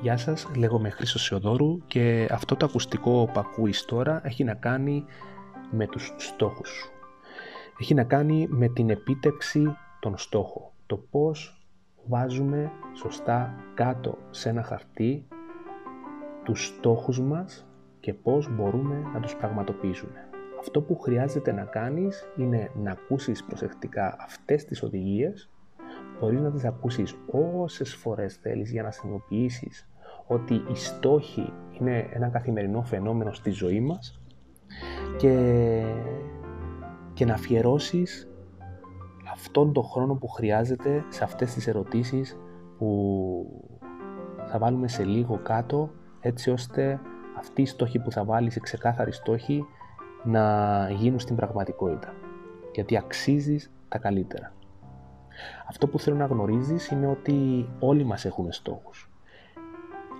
Γεια σας, λέγομαι Χρήστος Σεοδόρου και αυτό το ακουστικό που ακούεις τώρα έχει να κάνει με τους στόχους σου. Έχει να κάνει με την επίτευξη των στόχων. Το πώς βάζουμε σωστά κάτω σε ένα χαρτί τους στόχους μας και πώς μπορούμε να τους πραγματοποιήσουμε. Αυτό που χρειάζεται να κάνεις είναι να ακούσεις προσεκτικά αυτές τις οδηγίες μπορείς να τις ακούσεις όσες φορές θέλεις για να συνειδητοποιήσεις ότι οι στόχοι είναι ένα καθημερινό φαινόμενο στη ζωή μας και, και να αφιερώσεις αυτόν τον χρόνο που χρειάζεται σε αυτές τις ερωτήσεις που θα βάλουμε σε λίγο κάτω έτσι ώστε αυτοί οι στόχοι που θα βάλεις, οι ξεκάθαροι στόχοι, να γίνουν στην πραγματικότητα. Γιατί αξίζεις τα καλύτερα. Αυτό που θέλω να γνωρίζεις είναι ότι όλοι μας έχουμε στόχους.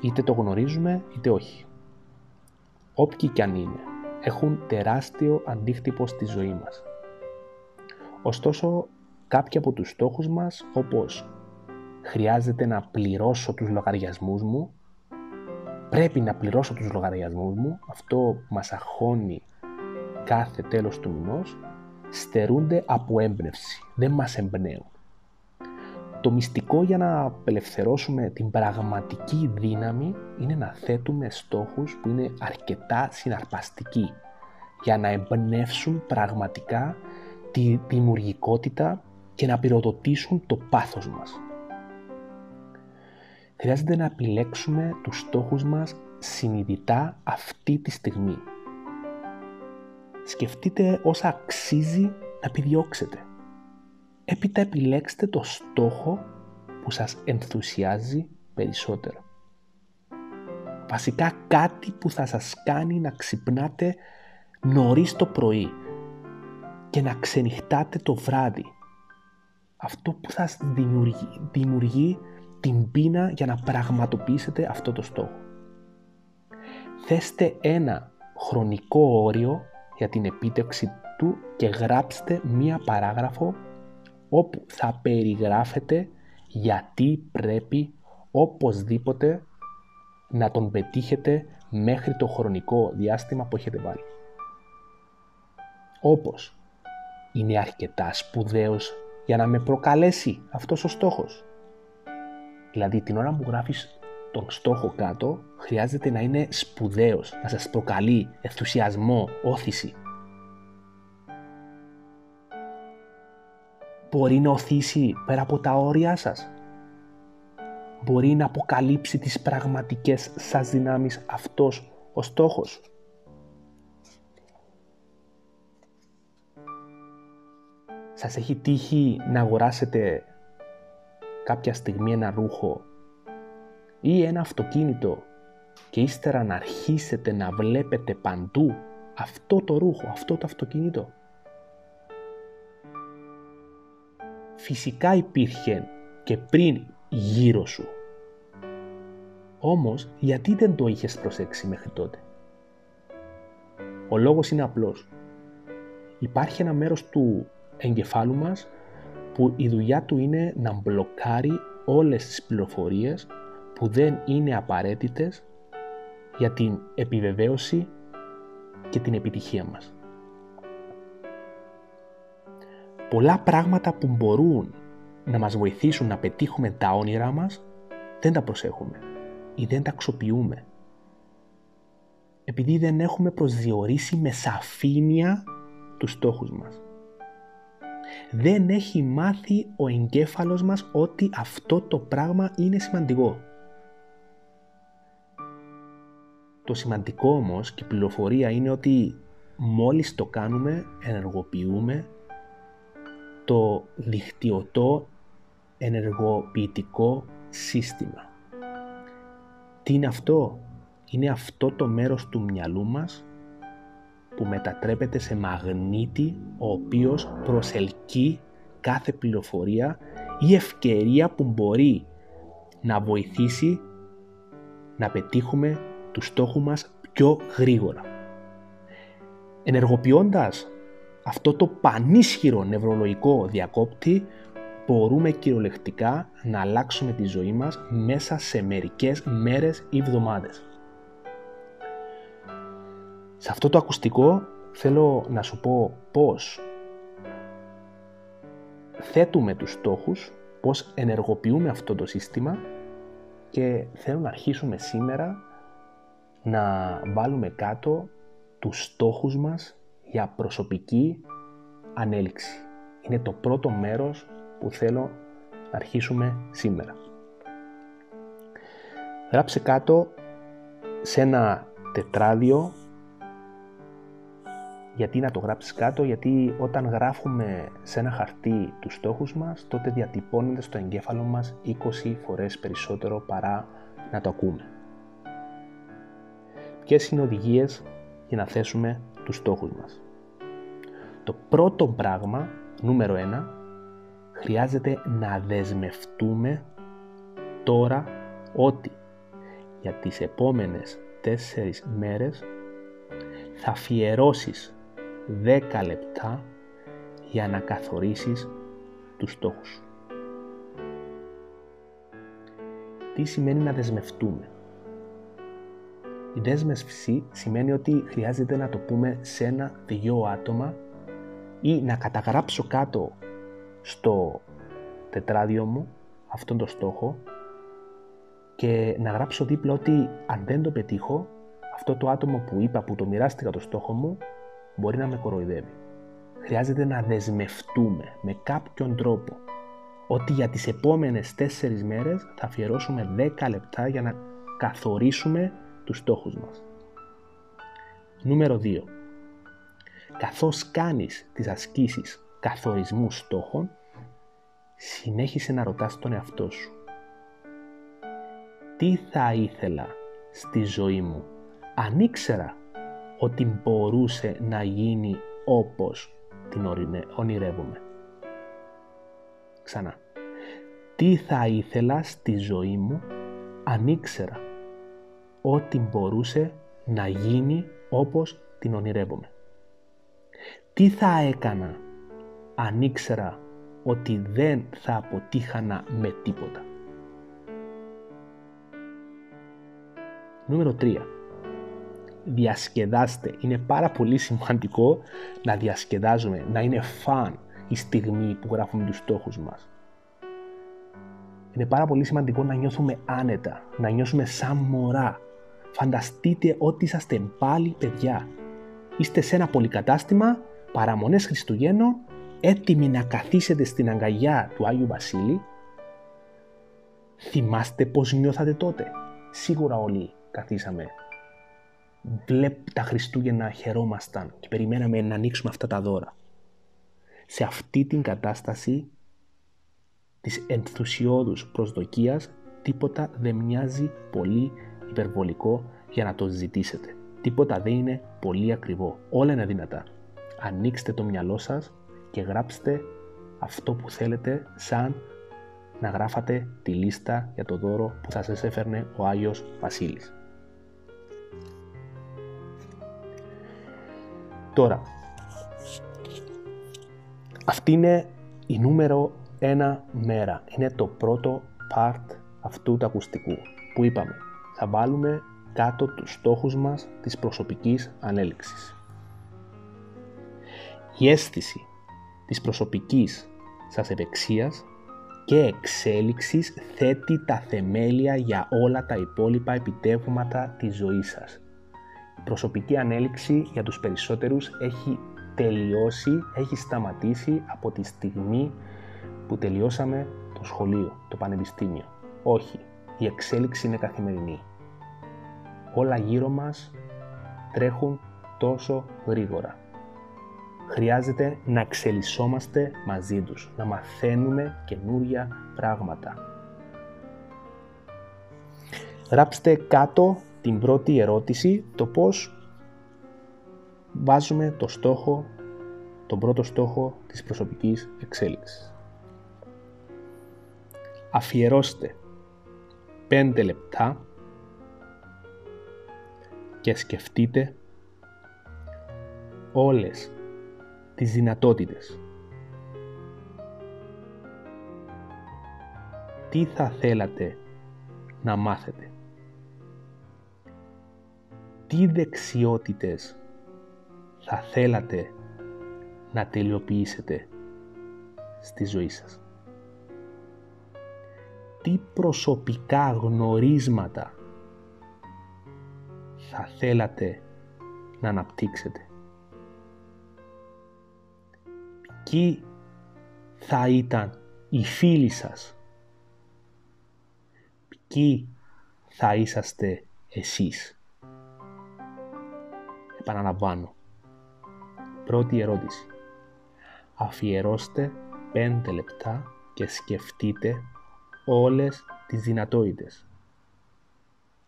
Είτε το γνωρίζουμε είτε όχι. Όποιοι κι αν είναι, έχουν τεράστιο αντίκτυπο στη ζωή μας. Ωστόσο, κάποιοι από τους στόχους μας, όπως χρειάζεται να πληρώσω τους λογαριασμούς μου, πρέπει να πληρώσω τους λογαριασμούς μου, αυτό μας αχώνει κάθε τέλος του μηνός, στερούνται από έμπνευση, δεν μας εμπνέουν. Το μυστικό για να απελευθερώσουμε την πραγματική δύναμη είναι να θέτουμε στόχους που είναι αρκετά συναρπαστικοί για να εμπνεύσουν πραγματικά τη δημιουργικότητα και να πυροδοτήσουν το πάθος μας. Χρειάζεται να επιλέξουμε τους στόχους μας συνειδητά αυτή τη στιγμή. Σκεφτείτε όσα αξίζει να επιδιώξετε. Έπειτα επιλέξτε το στόχο που σας ενθουσιάζει περισσότερο. Βασικά κάτι που θα σας κάνει να ξυπνάτε νωρίς το πρωί και να ξενυχτάτε το βράδυ. Αυτό που θα σας δημιουργεί, δημιουργεί την πείνα για να πραγματοποιήσετε αυτό το στόχο. Θέστε ένα χρονικό όριο για την επίτευξη του και γράψτε μία παράγραφο όπου θα περιγράφετε γιατί πρέπει οπωσδήποτε να τον πετύχετε μέχρι το χρονικό διάστημα που έχετε βάλει. Όπως είναι αρκετά σπουδαίος για να με προκαλέσει αυτός ο στόχος. Δηλαδή την ώρα που γράφεις τον στόχο κάτω χρειάζεται να είναι σπουδαίος, να σας προκαλεί ενθουσιασμό, όθηση. Μπορεί να οθήσει πέρα από τα όρια σας; Μπορεί να αποκαλύψει τις πραγματικές σας δυνάμεις αυτός ο στόχος; Σας έχει τύχει να αγοράσετε κάποια στιγμή ένα ρούχο ή ένα αυτοκίνητο και ύστερα να αρχίσετε να βλέπετε παντού αυτό το ρούχο, αυτό το αυτοκίνητο; Φυσικά υπήρχε και πριν γύρω σου. Όμως, γιατί δεν το είχες προσέξει μέχρι τότε; Ο λόγος είναι απλός. Υπάρχει ένα μέρος του εγκεφάλου μας που η δουλειά του είναι να μπλοκάρει όλες τις πληροφορίες που δεν είναι απαραίτητες για την επιβεβαίωση και την επιτυχία μας πολλά πράγματα που μπορούν να μας βοηθήσουν να πετύχουμε τα όνειρά μας δεν τα προσέχουμε ή δεν τα αξιοποιούμε. Επειδή δεν έχουμε προσδιορίσει με σαφήνεια τους στόχους μας. Δεν έχει μάθει ο εγκέφαλος μας ότι αυτό το πράγμα είναι σημαντικό. Το σημαντικό όμως και η πληροφορία είναι ότι μόλις το κάνουμε ενεργοποιούμε το δικτυωτό ενεργοποιητικό σύστημα. Τι είναι αυτό; Είναι αυτό το μέρος του μυαλού μας που μετατρέπεται σε μαγνήτη ο οποίος προσελκύει κάθε πληροφορία ή ευκαιρία που μπορεί να βοηθήσει να πετύχουμε τους στόχους μας πιο γρήγορα. Ενεργοποιώντας αυτό το πανίσχυρο νευρολογικό διακόπτη μπορούμε κυριολεκτικά να αλλάξουμε τη ζωή μας μέσα σε μερικές μέρες ή εβδομάδες. Σε αυτό το ακουστικό θέλω να σου πω πώς θέτουμε τους στόχους, πώς ενεργοποιούμε αυτό το σύστημα και θέλω να αρχίσουμε σήμερα να βάλουμε κάτω τους στόχους μας για προσωπική ανέλυξη. Είναι το πρώτο μέρος που θέλω να αρχίσουμε σήμερα. Γράψε κάτω σε ένα τετράδιο γιατί να το γράψεις κάτω, γιατί όταν γράφουμε σε ένα χαρτί τους στόχους μας, τότε διατυπώνεται στο εγκέφαλο μας 20 φορές περισσότερο παρά να το ακούμε. Ποιες είναι οδηγίες για να θέσουμε τους στόχους μας. Το πρώτο πράγμα, νούμερο ένα, χρειάζεται να δεσμευτούμε τώρα ότι για τις επόμενες τέσσερις μέρες θα αφιερώσεις 10 λεπτά για να καθορίσεις τους στόχους Τι σημαίνει να δεσμευτούμε; Η δέσμευση σημαίνει ότι χρειάζεται να το πούμε σε ένα-δυο άτομα ή να καταγράψω κάτω στο τετράδιο μου αυτόν τον στόχο και να γράψω δίπλα ότι αν δεν το πετύχω, αυτό το άτομο που είπα που το μοιράστηκα το στόχο μου μπορεί να με κοροϊδεύει. Χρειάζεται να δεσμευτούμε με κάποιον τρόπο ότι για τις επόμενες τέσσερις μέρες θα αφιερώσουμε 10 λεπτά για να καθορίσουμε τους στόχους μας. Νούμερο 2. Καθώς κάνεις τις ασκήσεις καθορισμού στόχων, συνέχισε να ρωτάς τον εαυτό σου. Τι θα ήθελα στη ζωή μου; Αν ήξερα ότι μπορούσε να γίνει όπως την ονειρεύομαι. Ξανά. Τι θα ήθελα στη ζωή μου αν ήξερα ότι μπορούσε να γίνει όπως την ονειρεύομαι. Τι θα έκανα αν ήξερα ότι δεν θα αποτύχανα με τίποτα; Νούμερο 3. Διασκεδάστε. Είναι πάρα πολύ σημαντικό να διασκεδάζουμε, να είναι φαν η στιγμή που γράφουμε τους στόχους μας. Είναι πάρα πολύ σημαντικό να νιώθουμε άνετα, να νιώσουμε σαν μωρά. Φανταστείτε ότι είσαστε πάλι παιδιά. Είστε σε ένα πολυκατάστημα, παραμονές Χριστουγέννων, έτοιμοι να καθίσετε στην αγκαλιά του Άγιου Βασίλη. Θυμάστε πώς νιώθατε τότε; Σίγουρα όλοι καθίσαμε. Βλέπ τα Χριστούγεννα χαιρόμασταν και περιμέναμε να ανοίξουμε αυτά τα δώρα. Σε αυτή την κατάσταση της ενθουσιώδους προσδοκίας τίποτα δεν μοιάζει πολύ υπερβολικό για να το ζητήσετε. Τίποτα δεν είναι πολύ ακριβό. Όλα είναι δυνατά. Ανοίξτε το μυαλό σας και γράψτε αυτό που θέλετε σαν να γράφατε τη λίστα για το δώρο που θα σας έφερνε ο Άγιος Βασίλης. Τώρα, αυτή είναι η νούμερο ένα μέρα. Είναι το πρώτο part αυτού του ακουστικού που είπαμε. Θα βάλουμε κάτω τους στόχους μας της προσωπικής ανέλυξης. Η αίσθηση της προσωπικής σας ευεξίας και εξέλιξης θέτει τα θεμέλια για όλα τα υπόλοιπα επιτεύγματα της ζωής σας. Η προσωπική ανέλυξη για τους περισσότερους έχει τελειώσει, έχει σταματήσει από τη στιγμή που τελειώσαμε το σχολείο, το πανεπιστήμιο. Όχι, η εξέλιξη είναι καθημερινή. Όλα γύρω μας τρέχουν τόσο γρήγορα. Χρειάζεται να εξελισσόμαστε μαζί τους, να μαθαίνουμε καινούρια πράγματα. Γράψτε κάτω την πρώτη ερώτηση, το πώς βάζουμε το στόχο, τον πρώτο στόχο της προσωπικής εξέλιξης αφιερώστε 5 λεπτά και σκεφτείτε όλες τις δυνατότητες τι θα θέλατε να μάθετε; Τι δεξιότητες θα θέλατε να τελειοποιήσετε στη ζωή σας; Τι προσωπικά γνωρίσματα θα θέλατε να αναπτύξετε. Ποιοι θα ήταν οι φίλοι σας; Ποιοι θα είσαστε εσείς; Επαναλαμβάνω. Πρώτη ερώτηση. Αφιερώστε 5 λεπτά και σκεφτείτε όλες τις δυνατότητες.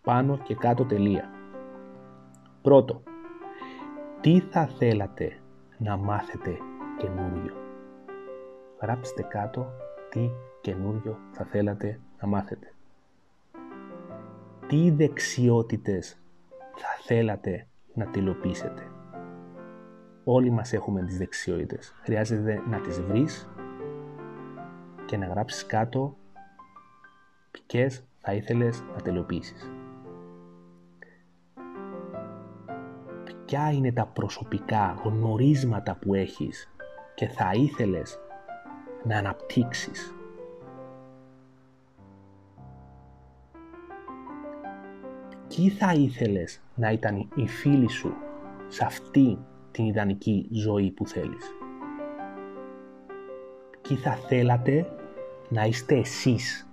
Πάνω και κάτω τελεία. Πρώτο. Τι θα θέλατε να μάθετε καινούριο; Γράψτε κάτω τι καινούριο θα θέλατε να μάθετε. Τι δεξιότητες θα θέλατε να τελειοποιήσετε. Όλοι μας έχουμε τις δεξιότητες. Χρειάζεται να τις βρεις και να γράψεις κάτω ποιες θα ήθελες να τελειοποιήσεις; Ποια είναι τα προσωπικά γνωρίσματα που έχεις και θα ήθελες να αναπτύξεις; Ποιοι θα ήθελες να ήταν οι φίλοι σου σε αυτή την ιδανική ζωή που θέλεις; Ποιοι θα θέλατε να είστε εσείς;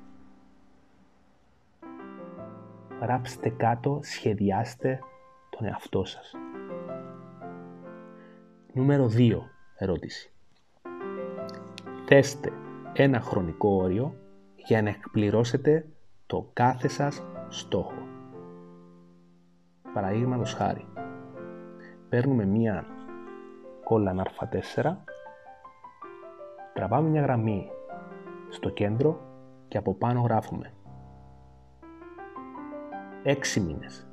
Γράψτε κάτω, σχεδιάστε τον εαυτό σας. Νούμερο 2 ερώτηση. Θέστε ένα χρονικό όριο για να εκπληρώσετε το κάθε σας στόχο. Παραδείγματος χάρη, παίρνουμε μία κόλλα α4, τραβάμε μια γραμμή στο κέντρο και από πάνω γράφουμε 6 μήνες.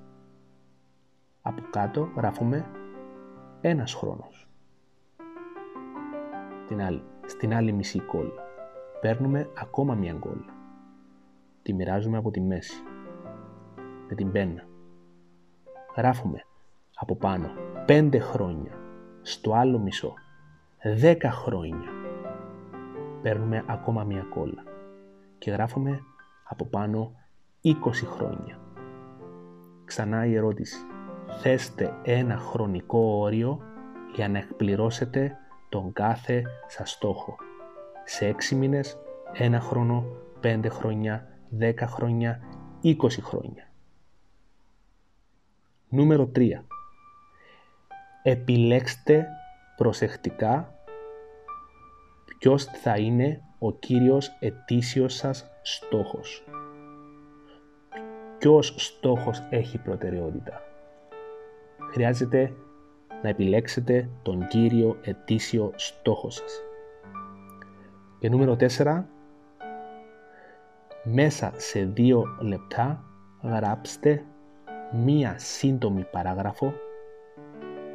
Από κάτω γράφουμε ένας χρόνος. Την άλλη, στην άλλη μισή κόλλα παίρνουμε ακόμα μια κόλλα. Τη μοιράζουμε από τη μέση με την πένα. Γράφουμε από πάνω 5 χρόνια, στο άλλο μισό 10 χρόνια. Παίρνουμε ακόμα μία κόλλα και γράφουμε από πάνω 20 χρόνια. Ξανά η ερώτηση. Θέστε ένα χρονικό όριο για να εκπληρώσετε τον κάθε σας στόχο. Σε 6 μήνες, ένα χρόνο, 5 χρόνια, 10 χρόνια, 20 χρόνια. Νούμερο 3 επιλέξτε προσεκτικά ποιος θα είναι ο κύριος ετήσιος σας στόχος. Ποιος στόχος έχει προτεραιότητα. Χρειάζεται να επιλέξετε τον κύριο ετήσιο στόχο σας. Και νούμερο 4. Μέσα σε δύο λεπτά γράψτε μία σύντομη παράγραφο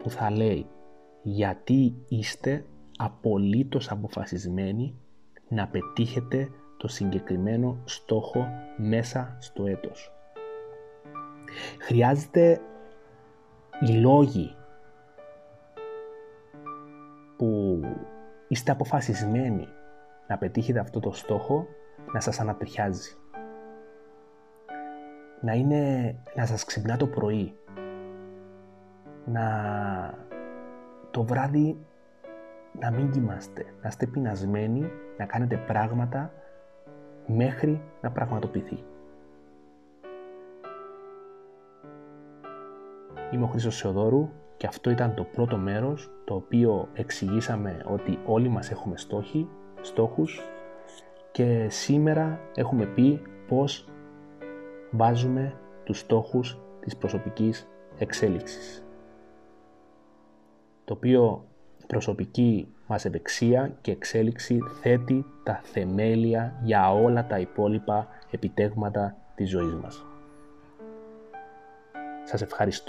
που θα λέει γιατί είστε απολύτως αποφασισμένοι να πετύχετε το συγκεκριμένο στόχο μέσα στο έτος. Χρειάζεται οι λόγοι που είστε αποφασισμένοι να πετύχετε αυτό το στόχο να σας ανατριχιάζει. Να είναι να σας ξυπνά το πρωί, να το βράδυ να μην κοιμάστε, να είστε πεινασμένοι, να κάνετε πράγματα μέχρι να πραγματοποιηθεί. Είμαι ο Χρήστος Σεοδόρου και αυτό ήταν το πρώτο μέρος το οποίο εξηγήσαμε ότι όλοι μας έχουμε στόχοι, στόχους και σήμερα έχουμε πει πώς βάζουμε τους στόχους της προσωπικής εξέλιξης το οποίο προσωπική μας ευεξία και εξέλιξη θέτει τα θεμέλια για όλα τα υπόλοιπα επιτέγματα της ζωής μας. Σας ευχαριστώ